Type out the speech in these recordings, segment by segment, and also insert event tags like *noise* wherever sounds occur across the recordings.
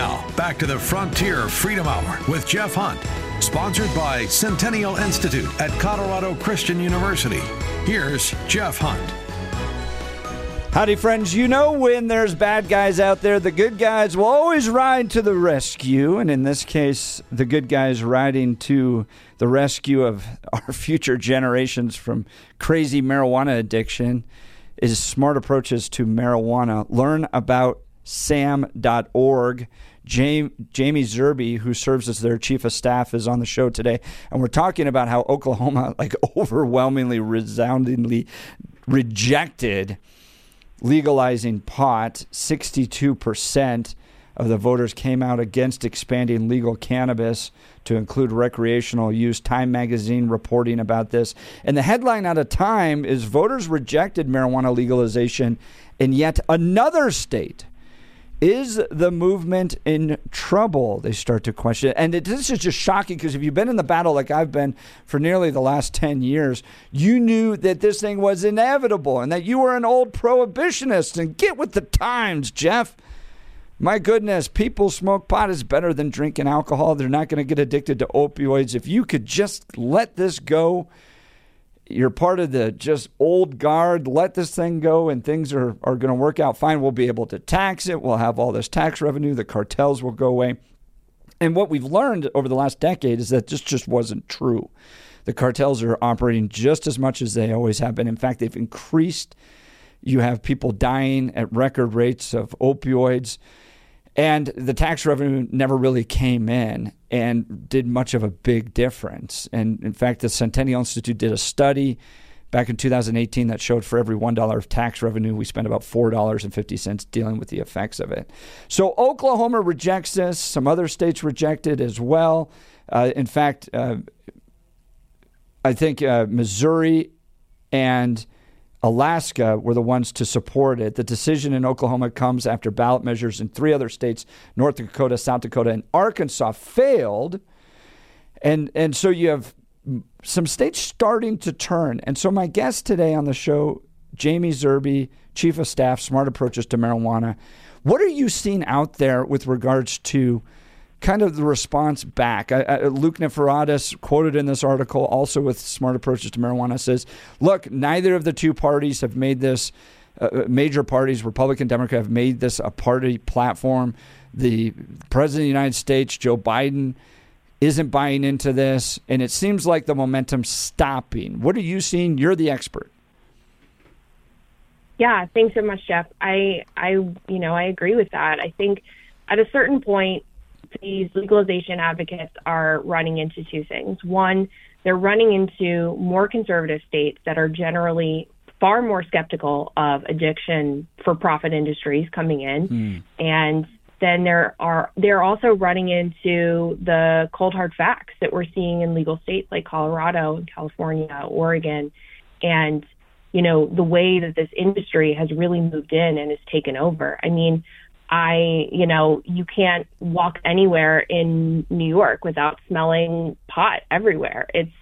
Now, back to the Frontier Freedom Hour with Jeff Hunt, sponsored by Centennial Institute at Colorado Christian University. Here's Jeff Hunt. Howdy, friends. You know, when there's bad guys out there, the good guys will always ride to the rescue. And in this case, the good guys riding to the rescue of *laughs* our future generations from crazy marijuana addiction is Smart Approaches to Marijuana. Learn about sam.org. Jaime, Zerbe, who serves as their chief of staff, is on the show today, and we're talking about how Oklahoma, *laughs* like overwhelmingly, resoundingly rejected legalizing pot. Sixty-two percent of the voters came out against expanding legal cannabis to include recreational use. Time magazine reporting about this, and the headline out of Time is voters rejected marijuana legalization in yet another state. Is the movement in trouble? They start to question. And it, this is just shocking because if you've been in the battle like I've been for nearly the last 10 years, you knew that this thing was inevitable and that you were an old prohibitionist. And get with the times, Jeff. My goodness, people smoke pot is better than drinking alcohol. They're not going to get addicted to opioids. If you could just let this go, you're part of the just old guard. Let this thing go, and things are, are going to work out fine. We'll be able to tax it. We'll have all this tax revenue. The cartels will go away. And what we've learned over the last decade is that this just wasn't true. The cartels are operating just as much as they always have been. In fact, they've increased. You have people dying at record rates of opioids. And the tax revenue never really came in and did much of a big difference. And in fact, the Centennial Institute did a study back in 2018 that showed for every $1 of tax revenue, we spent about $4.50 dealing with the effects of it. So Oklahoma rejects this. Some other states reject it as well. Uh, in fact, uh, I think uh, Missouri and Alaska were the ones to support it. The decision in Oklahoma comes after ballot measures in three other states, North Dakota, South Dakota, and Arkansas, failed. And, and so you have some states starting to turn. And so my guest today on the show, Jaime Zerbe, Chief of Staff, Smart Approaches to Marijuana. What are you seeing out there with regards to kind of the response back. I, I, Luke Niforatos, quoted in this article, also with smart approaches to marijuana, says, "Look, neither of the two parties have made this. Uh, uh, major parties, Republican, Democrat, have made this a party platform. The president of the United States, Joe Biden." Isn't buying into this, and it seems like the momentum's stopping. What are you seeing? You're the expert. Yeah, thanks so much, Jeff. I, I, you know, I agree with that. I think at a certain point, these legalization advocates are running into two things. One, they're running into more conservative states that are generally far more skeptical of addiction for profit industries coming in. Mm. And then there are they're also running into the cold hard facts that we're seeing in legal states like Colorado and California, Oregon, and you know the way that this industry has really moved in and has taken over. I mean, I, you know, you can't walk anywhere in New York without smelling pot everywhere. It's,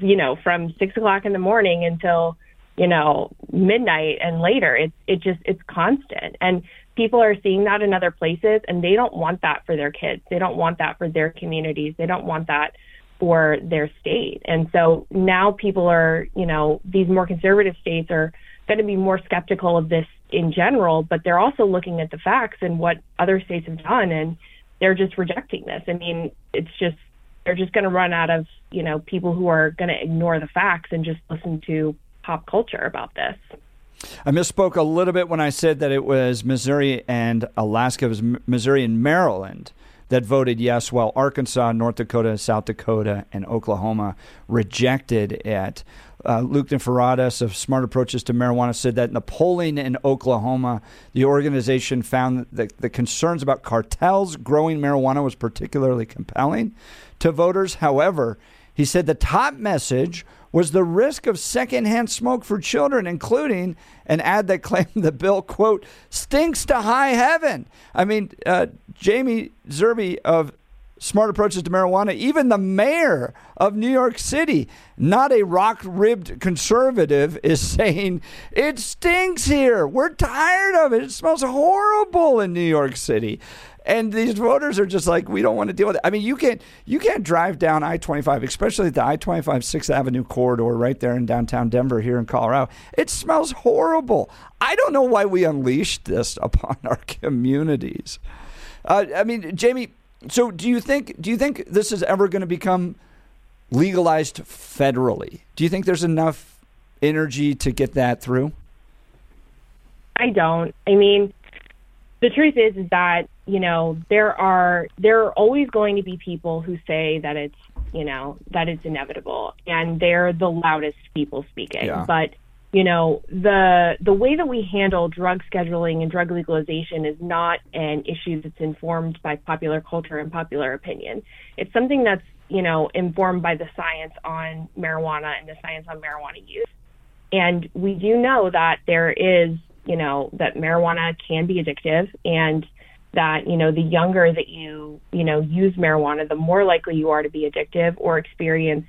you know, from six o'clock in the morning until, you know, midnight and later. It's, it just, it's constant. And people are seeing that in other places and they don't want that for their kids. They don't want that for their communities. They don't want that for their state. And so now people are, you know, these more conservative states are going to be more skeptical of this in general, but they're also looking at the facts and what other states have done, and they're just rejecting this. I mean, it's just they're just going to run out of you know people who are going to ignore the facts and just listen to pop culture about this. I misspoke a little bit when I said that it was Missouri and Alaska. It was Missouri and Maryland that voted yes, while Arkansas, North Dakota, South Dakota, and Oklahoma rejected it. Uh, Luke Niforatos of Smart Approaches to Marijuana said that in the polling in Oklahoma, the organization found that the concerns about cartels growing marijuana was particularly compelling to voters. However, he said the top message was the risk of secondhand smoke for children, including an ad that *laughs* claimed the bill, quote, stinks to high heaven. I mean, uh, Jaime Zerbe of smart approaches to marijuana. Even the mayor of New York City, not a rock ribbed conservative, *laughs* is saying it stinks here. We're tired of it. It smells horrible in New York City. And these voters are just like, we don't want to deal with it. I mean, you can't you can't drive down I twenty five, especially the I 25 Sixth Avenue corridor right there in downtown Denver here in Colorado. It smells horrible. I don't know why we unleashed this *laughs* upon our communities. Uh, I mean, Jaime, so do you think do you think this is ever going to become legalized federally? Do you think there's enough energy to get that through? I don't. I mean, the truth is is that, you know, there are there are always going to be people who say that it's, you know, that it's inevitable and they're the loudest people speaking. Yeah. But you know the the way that we handle drug scheduling and drug legalization is not an issue that's informed by popular culture and popular opinion. It's something that's you know informed by the science on marijuana and the science on marijuana use. And we do know that there is you know that marijuana can be addictive and that you know the younger that you you know use marijuana the more likely you are to be addictive or experience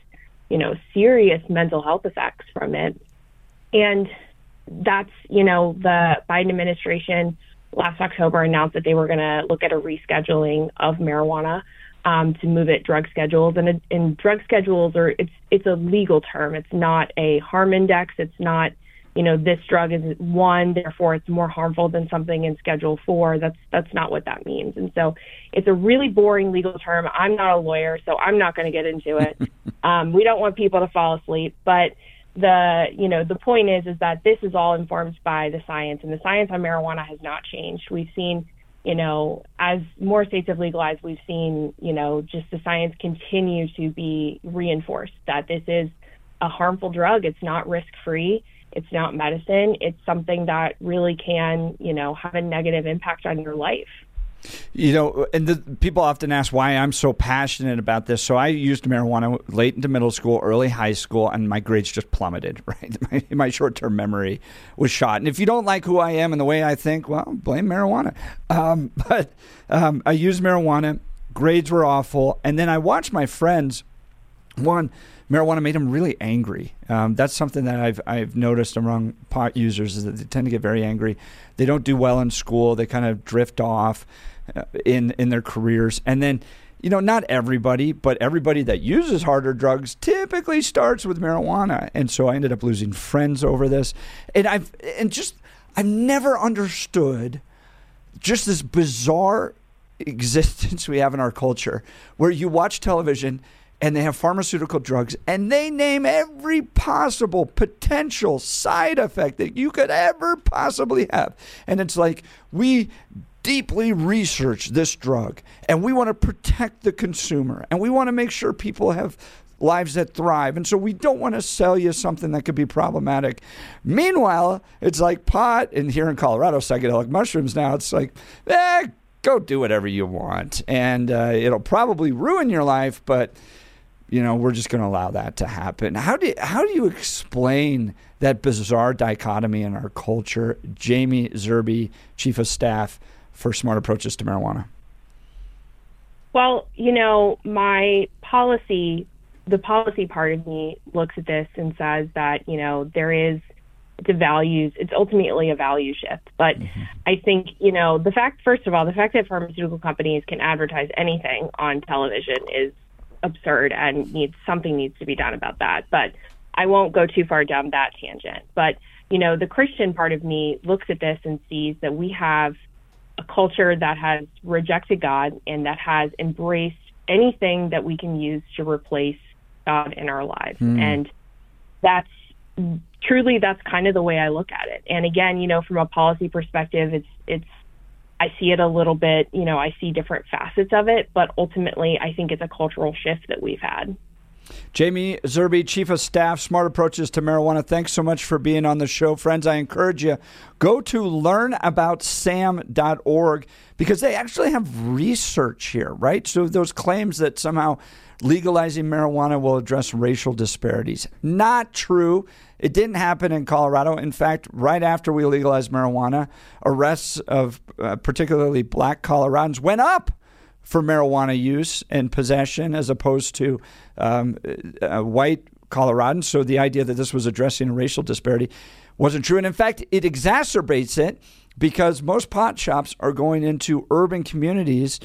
you know serious mental health effects from it and that's, you know, the Biden administration last October announced that they were going to look at a rescheduling of marijuana um, to move it drug schedules. And, and drug schedules are it's it's a legal term. It's not a harm index. It's not you know this drug is one, therefore it's more harmful than something in Schedule Four. That's that's not what that means. And so it's a really boring legal term. I'm not a lawyer, so I'm not going to get into it. *laughs* um, we don't want people to fall asleep, but the you know the point is is that this is all informed by the science and the science on marijuana has not changed. We've seen you know as more states have legalized we've seen you know just the science continue to be reinforced that this is a harmful drug. It's not risk free it's not medicine. It's something that really can you know have a negative impact on your life you know, and the, people often ask why I'm so passionate about this. So I used marijuana late into middle school, early high school, and my grades just plummeted. *laughs* Right, my, my short-term memory was shot. And if you don't like who I am and the way I think, well, blame marijuana. Um, *laughs* but um, I used marijuana. Grades were awful, and then I watched my friends. One, marijuana made them really angry. Um, that's something that I've I've noticed among pot users is that they tend to get very angry. They don't do well in school. They kind of drift off uh, in in their careers, and then you know not everybody, but everybody that uses harder drugs typically starts with marijuana, and so I ended up losing friends over this, and I've and just I've never understood just this bizarre *laughs* existence we have in our culture where you watch television and they have pharmaceutical drugs and they name every possible potential side effect that you could ever possibly have. And it's like, we deeply research this drug and we want to protect the consumer and we want to make sure people have lives that thrive. And so we don't want to sell you something that could be problematic. Meanwhile, it's like pot, and here in Colorado, psychedelic mushrooms now, it's like, eh, go do whatever you want. And uh, it'll probably ruin your life, but you know, we're just going to allow that to happen. How do how do you explain that bizarre dichotomy in our culture? Jaime Zerbe, Chief of Staff for Smart Approaches to Marijuana. Well, you know, my policy, the policy part of me looks at this and says that, you know, there is the values, it's ultimately a value shift. But mm-hmm. I think, you know, the fact, first of all, the fact that pharmaceutical companies can advertise anything on television is absurd and needs something needs to be done about that. But I won't go too far down that tangent. But you know, the Christian part of me looks at this and sees that we have a culture that has rejected God and that has embraced anything that we can use to replace God in our lives. Mm. And that's truly that's kind of the way I look at it. And again, you know, from a policy perspective, it's it's I see it a little bit, you know, I see different facets of it, but ultimately, I think it's a cultural shift that we've had. Jaime Zerbe, Chief of Staff, Smart Approaches to Marijuana. Thanks so much for being on the show. Friends, I encourage you, go to learnaboutsam.org because they actually have research here, right? So those claims that somehow legalizing marijuana will address racial disparities. Not true. It didn't happen in Colorado. In fact, right after we legalized marijuana, arrests of uh, particularly black Coloradans went up for marijuana use and possession as opposed to um, uh, white Coloradans. So the idea that this was addressing a racial disparity wasn't true. And in fact, it exacerbates it because most pot shops are going into urban communities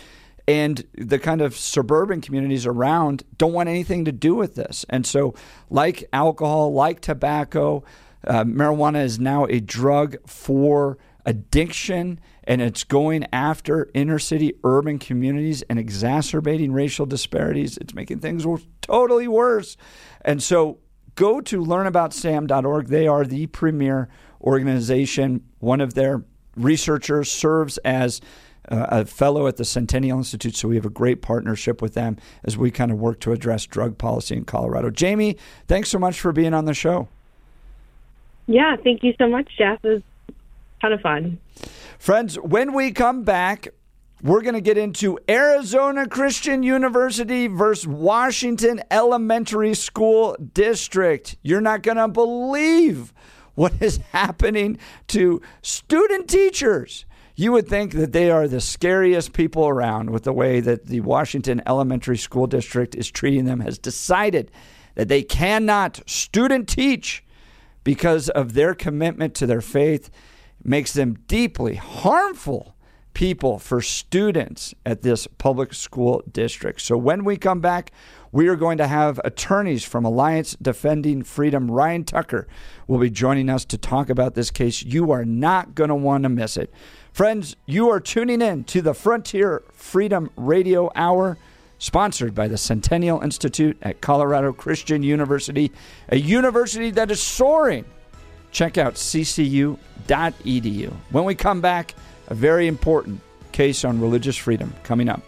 and the kind of suburban communities around don't want anything to do with this. And so, like alcohol, like tobacco, uh, marijuana is now a drug for addiction and it's going after inner city urban communities and exacerbating racial disparities. It's making things totally worse. And so go to learnaboutsam.org. They are the premier organization. One of their researchers serves as uh, a fellow at the Centennial Institute, so we have a great partnership with them as we kind of work to address drug policy in Colorado. Jaime, thanks so much for being on the show. Yeah, thank you so much, Jeff. It was ton of fun. Friends, when we come back, we're going to get into Arizona Christian University versus Washington Elementary School District. You're not going to believe what *laughs* is happening to student teachers. You would think that they are the scariest people around with the way that the Washington Elementary School District is treating them, has decided that they cannot student teach because of their commitment to their faith, makes them deeply harmful people for students at this public school district. So when we come back, we are going to have attorneys from Alliance Defending Freedom. Ryan Tucker will be joining us to talk about this case. You are not going to want to miss it. Friends, you are tuning in to the Frontier Freedom Radio Hour, sponsored by the Centennial Institute at Colorado Christian University, a university that is soaring. Check out ccu.edu. When we come back, a very important case on religious freedom coming up.